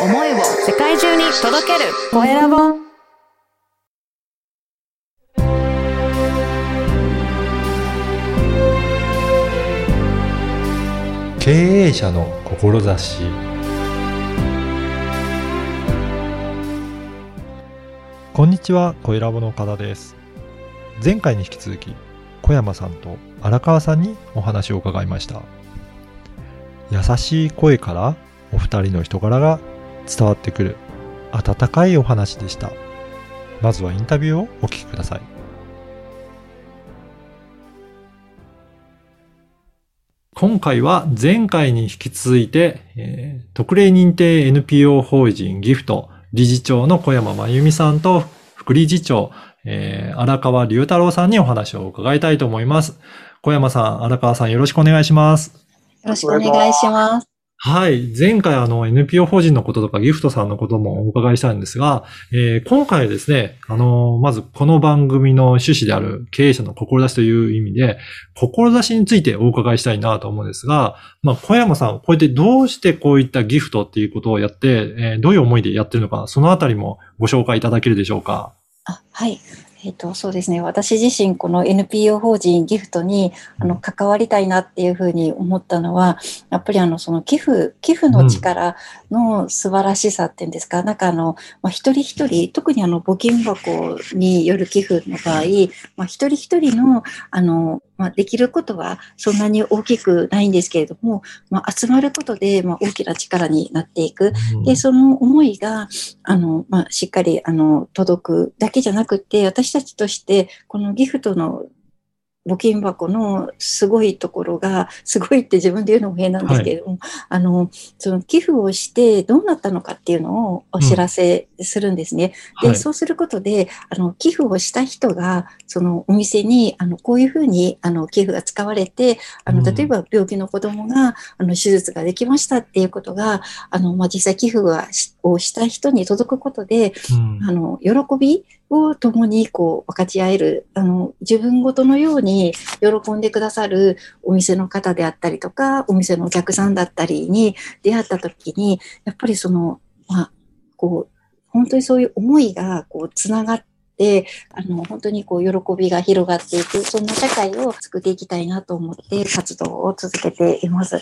思いを世界中に届けるコエラボ経営者の志こんにちは、小ラボの岡田です。前回に引き続き、小山さんと荒川さんにお話を伺いました。優しい声からお二人の人柄が伝わってくる温かいお話でした。まずはインタビューをお聞きください。今回は前回に引き続いて、えー特例認定 NPO 法人ギフト理事長の小山真由美さんと副理事長、えー荒川隆太郎さんにお話を伺いたいと思います。小山さん、荒川さんよろしくお願いします。よろしくお願いします。はい。前回あの NPO 法人のこととかギフトさんのこともお伺いしたんですが、えー今回ですね、あのまずこの番組の趣旨である経営者の志という意味で、志についてお伺いしたいなと思うんですが、まあ小山さん、こうやってどうしてこういったギフトっていうことをやって、えーどういう思いでやってるのか、そのあたりもご紹介いただけるでしょうか？あはい。えっ、と、そうですね。私自身、この NPO 法人ギフトに、あの、関わりたいなっていうふうに思ったのは、やっぱりあの、その寄付、寄付の力の素晴らしさっていうんですか、なんかあの、まあ、一人一人、特にあの、募金箱による寄付の場合、まあ、一人一人の、あの、まあ、できることはそんなに大きくないんですけれども、まあ、集まることで、まあ、大きな力になっていく。で、その思いが、あの、まあ、しっかり、あの、届くだけじゃなくて、私たちとして、このギフトの募金箱のすごいところが、すごいって自分で言うのも変なんですけれども、あの、その寄付をしてどうなったのかっていうのをお知らせするんですね。で、はい。そうすることで、あの、寄付をした人が、そのお店に、あの、こういうふうに、あの、寄付が使われて、あの、うん。例えば病気の子供が、あの、手術ができましたっていうことが、あの、まあ、実際寄付をした人に届くことで、うん。あの、喜びを共にこう分かち合える、あの、自分ごとのように喜んでくださるお店の方であったりとか、お店のお客さんだったりに出会った時に、やっぱりその、まあ、こう、本当にそういう思いがこう、つながって、あの、本当にこう、喜びが広がっていく、そんな社会を作っていきたいなと思って活動を続けています。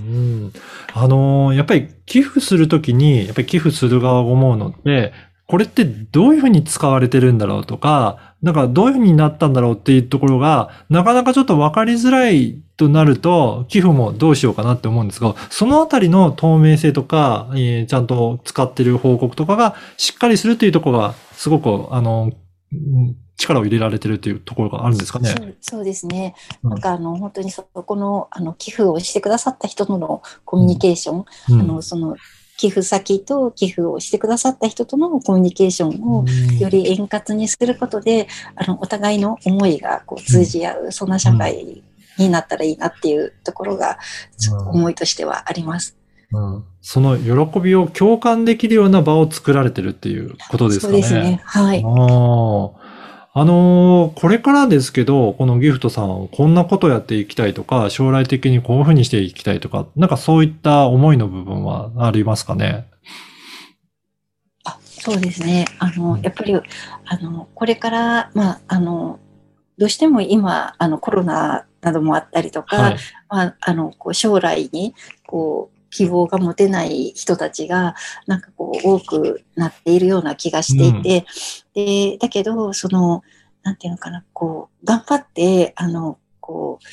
うんあのやっぱり寄付するときに、やっぱり寄付する側が思うのって、これってどういうふうに使われてるんだろうとか、なんかどういうふうになったんだろうっていうところが、なかなかちょっと分かりづらいとなると、寄付もどうしようかなって思うんですが、そのあたりの透明性とか、えーちゃんと使ってる報告とかがしっかりするっていうところが、すごく、あの、うん力を入れられてるっていうところがあるんですかね。そうそうですね。うんなんかあの、本当にそこの、あの、寄付をしてくださった人とのコミュニケーション、うんあの、その、寄付先と寄付をしてくださった人とのコミュニケーションをうんより円滑にすることで、あの、お互いの思いがこう通じ合う、そんな社会になったらいいなっていうところが、うん思いとしてはあります。うんその喜びを共感できるような場を作られてるっていうことですかね。そうですね。はい。ああ。あのーこれからですけど、このギフトさん、こんなことやっていきたいとか、将来的にこういうふうにしていきたいとか、なんかそういった思いの部分はありますかね？あそうですね。あの、やっぱり、あの、これから、まあ、あの、どうしても今、あの、コロナなどもあったりとか、はい。まあ、あの、こう将来に、こう、希望が持てない人たちが、なんかこう、多くなっているような気がしていて、で、だけど、その、なんていうのかな、こう、頑張って、あの、こう、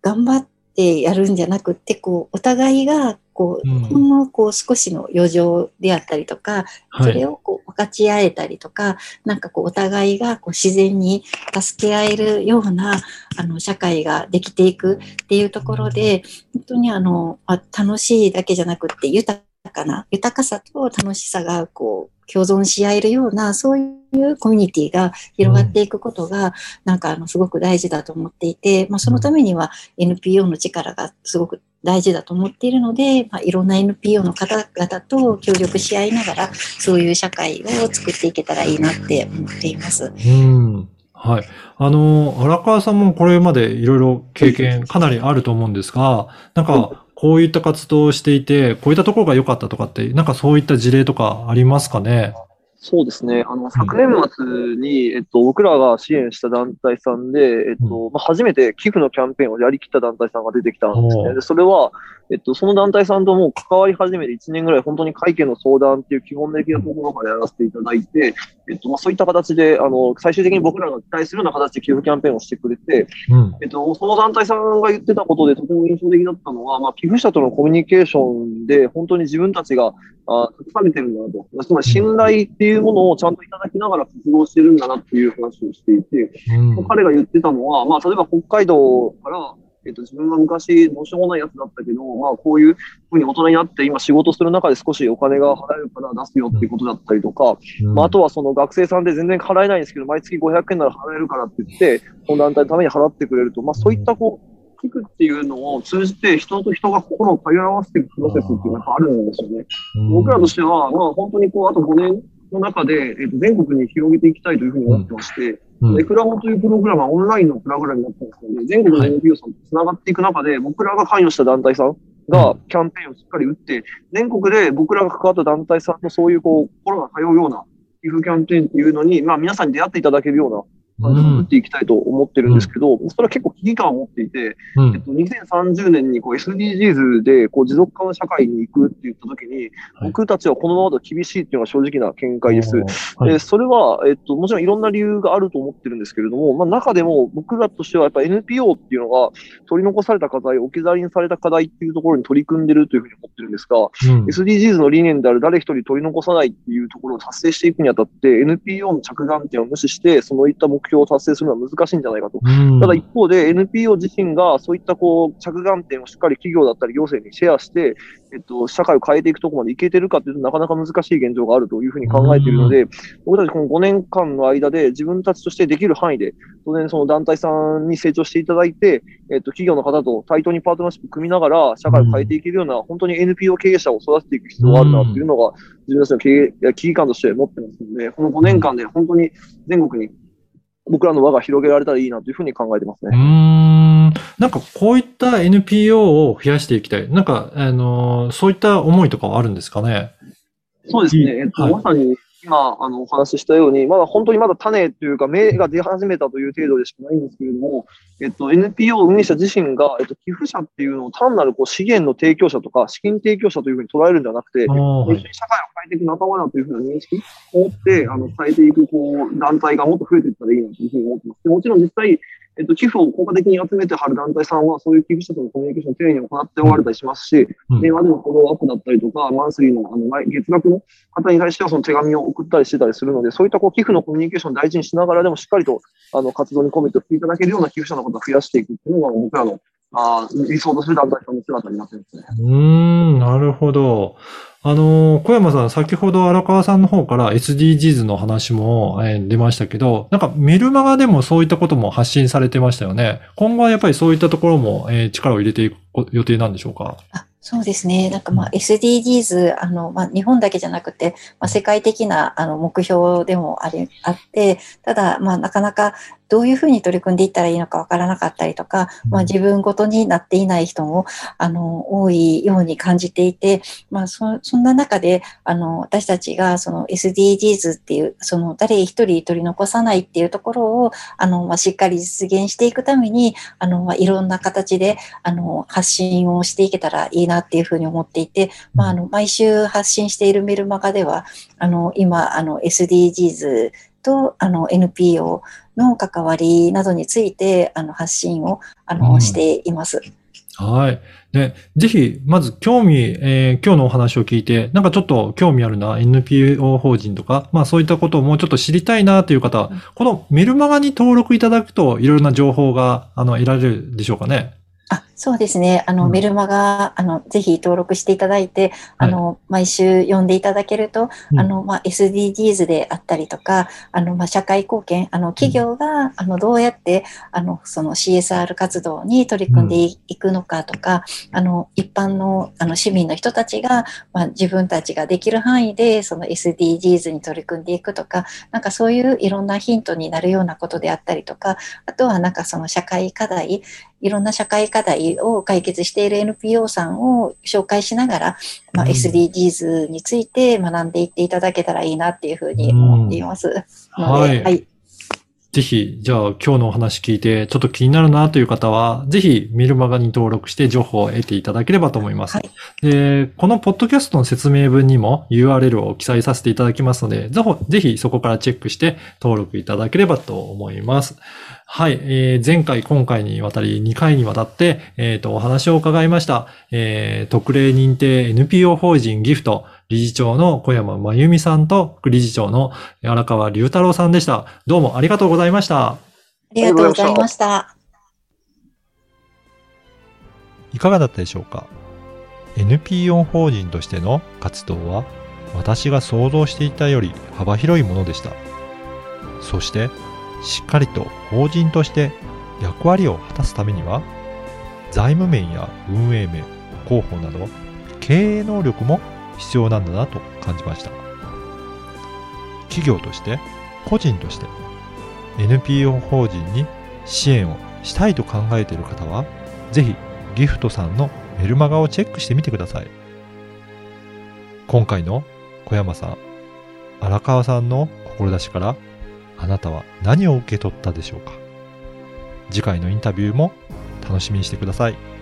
頑張ってやるんじゃなくって、こう、お互いが、こう、うん。ほんの、こう、少しの余剰であったりとか、はい。それをこう分かち合えたりとか、なんかこうお互いがこう自然に助け合えるようなあの社会ができていくっていうところで、本当にあの、あ楽しいだけじゃなくって豊かな、豊かさと楽しさがこう共存し合えるような、そういうコミュニティが広がっていくことが、なんかあのすごく大事だと思っていて、まあそのためには NPO の力がすごく大事だと思っているので、まあ、いろんな NPO の方々と協力し合いながら、そういう社会を作っていけたらいいなって思っています。うん。はい。あの、荒川さんもこれまでいろいろ経験かなりあると思うんですが、なんか、こういった活動をしていて、こういったところが良かったとかって、なんかそういった事例とかありますかね？そうですね。あの、昨年末に、えっと、僕らが支援した団体さんで、えっと、まあ、初めて寄付のキャンペーンをやりきった団体さんが出てきたんですね。で、それは、えっと、その団体さんとも関わり始めて1年ぐらい、本当に会計の相談っていう基本的なところからやらせていただいて、えっと、まあ、そういった形で、あの、最終的に僕らが期待するような形で寄付キャンペーンをしてくれて、うん。えっと、その団体さんが言ってたことでとても印象的だったのは、まあ、寄付者とのコミュニケーションで、本当に自分たちが、あ託されてるんだなと。つまり信頼っていうものをちゃんといただきながら活動してるんだなっていう話をしていて、うん彼が言ってたのは、まあ、例えば北海道から、えっと、自分が昔、どうしようもないやつだったけど、まあ、こういうふうに大人になって、今仕事する中で少しお金が払えるから出すよっていうことだったりとか、まあ、あとはその学生さんで全然払えないんですけど、毎月500円なら払えるからって言って、この団体のために払ってくれると、まあ、そういったこう、聞くっていうのを通じて、人と人が心を通い合わせていくプロセスっていうのがやっぱあるんですよね。僕らとしては、まあ、本当にこう、あと5年の中で、えっと、全国に広げていきたいというふうに思ってまして、うん。エクラボというプログラムはオンラインのプログラムになってますので、全国の NPO さんと繋がっていく中で、僕らが関与した団体さんがキャンペーンをしっかり打って、全国で僕らが関わった団体さんのそういうこう、心が通うような寄付キャンペーンっていうのに、まあ皆さんに出会っていただけるような感じを作っていきたいと思ってるんですけど、それは結構危機感を持っていて、うん。えっと、2030年にこう SDGs でこう持続可能社会に行くって言ったときに、はい。僕たちはこのままだと厳しいっていうのが正直な見解です。はい。でそれは、えっと、もちろんいろんな理由があると思ってるんですけれども、まあ、中でも僕らとしてはやっぱ NPO っていうのが取り残された課題、置き去りにされた課題っていうところに取り組んでるというふうに思ってるんですが、うん。SDGs の理念である誰一人取り残さないっていうところを達成していくにあたって NPO の着眼点を無視して、そういった目標を達成するのは難しいんじゃないかと。うん。ただ一方で NPO 自身がそういったこう着眼点をしっかり企業だったり行政にシェアして、えっと、社会を変えていくところまでいけてるかというとなかなか難しい現状があるというふうに考えているので、僕たちこの5年間の間で自分たちとしてできる範囲で、当然その団体さんに成長していただいて、えっと、企業の方と対等にパートナーシップ組みながら社会を変えていけるような、本当に NPO 経営者を育てていく必要があるなというのが、自分たちの経営危機感として持ってますので、この5年間で本当に全国に僕らの輪が広げられたらいいなというふうに考えてますね。ん。なんかこういった NPO を増やしていきたい。なんか、あのーそういった思いとかはあるんですかね？そうですね。えっと、はいまさに今、あの、お話ししたように、まだ本当にまだ種というか芽が出始めたという程度でしかないんですけれども、えっと、NPO 運営者自身が、えっと、寄付者っていうのを単なるこう資源の提供者とか資金提供者というふうに捉えるんではなくて、一緒に社会を変えていく仲間だというふうな認識を持って、あの、変えていく、こう、団体がもっと増えていったらいいなというふうに思ってます。でもちろん実際、えっと、寄付を効果的に集めてはる団体さんは、そういう寄付者とのコミュニケーションを丁寧に行っておられたりしますし、うん。電話でのフォローアップだったりとか、マンスリーのあの毎月額の方に対してはその手紙を送ったりしてたりするので、そういったこう寄付のコミュニケーションを大事にしながらでもしっかりとあの活動にコミットしていただけるような寄付者の方を増やしていくっていうのが僕らのあー理想とする団体さんの姿になってるんですね。うーん、なるほど。あのー、小山さん、先ほど荒川さんの方から SDGs の話も、えー出ましたけど、なんかメルマガでもそういったことも発信されてましたよね。今後はやっぱりそういったところも、えー力を入れていく予定なんでしょうか？あそうですね。なんかまあ SDGs、あの、まあ日本だけじゃなくて、まあ世界的なあの目標でもあり、あって、ただまあなかなかどういうふうに取り組んでいったらいいのかわからなかったりとか、まあ自分ごとになっていない人も、あの、多いように感じていて、まあそ、そんな中で、あの、私たちがその SDGs っていう、その誰一人取り残さないっていうところを、あの、まあしっかり実現していくために、あの、まあいろんな形で、あの、発信をしていけたらいいなっていうふうに思っていて、まあ、あの、毎週発信しているメルマガでは、あの、今、あの、SDGs と、あの、NPO の関わりなどについて、あの、発信を、あの、うんしています。はい。で、ぜひ、まず興味、えー今日のお話を聞いて、なんかちょっと興味あるな、NPO 法人とか、まあそういったことをもうちょっと知りたいなという方は、このメルマガに登録いただくと、いろいろな情報が、あの、得られるでしょうかね。あ、そうですね。あの、うん。メルマガ、あの、ぜひ登録していただいて、あの、毎週読んでいただけると、うん。あの、まあ、SDGs であったりとか、あの、まあ、社会貢献、あの、企業が、あの、どうやって、あの、その CSR 活動に取り組んでいくのかとか、あの、一般の、あの、市民の人たちが、まあ、自分たちができる範囲で、その SDGs に取り組んでいくとか、なんかそういういろんなヒントになるようなことであったりとか、あとはなんかその社会課題、いろんな社会課題を解決している NPO さんを紹介しながら、まあ、うん SDGs について学んでいっていただけたらいいなっていうふうに思っています。のはいではい。ぜひ、じゃあ今日のお話聞いて、ちょっと気になるなという方は、ぜひメルマガに登録して情報を得ていただければと思います。はいで、このポッドキャストの説明文にも URL を記載させていただきますので、ぜひそこからチェックして登録いただければと思います。はい、えー前回、今回にわたり2回にわたって、えっ、と、お話を伺いました。えー特例認定 NPO 法人ギフト理事長の小山真由美さんと副理事長の荒川隆太郎さんでした。どうもありがとうございました。ありがとうございました。いかがだったでしょうか ?NPO 法人としての活動は私が想像していたより幅広いものでした。そしてしっかりと法人として役割を果たすためには財務面や運営面、広報など経営能力も必要なんだなと感じました。企業として個人として NPO 法人に支援をしたいと考えている方はぜひギフトさんのメルマガをチェックしてみてください。今回の小山さん、荒川さんの志からあなたは何を受け取ったでしょうか次回のインタビューも楽しみにしてください。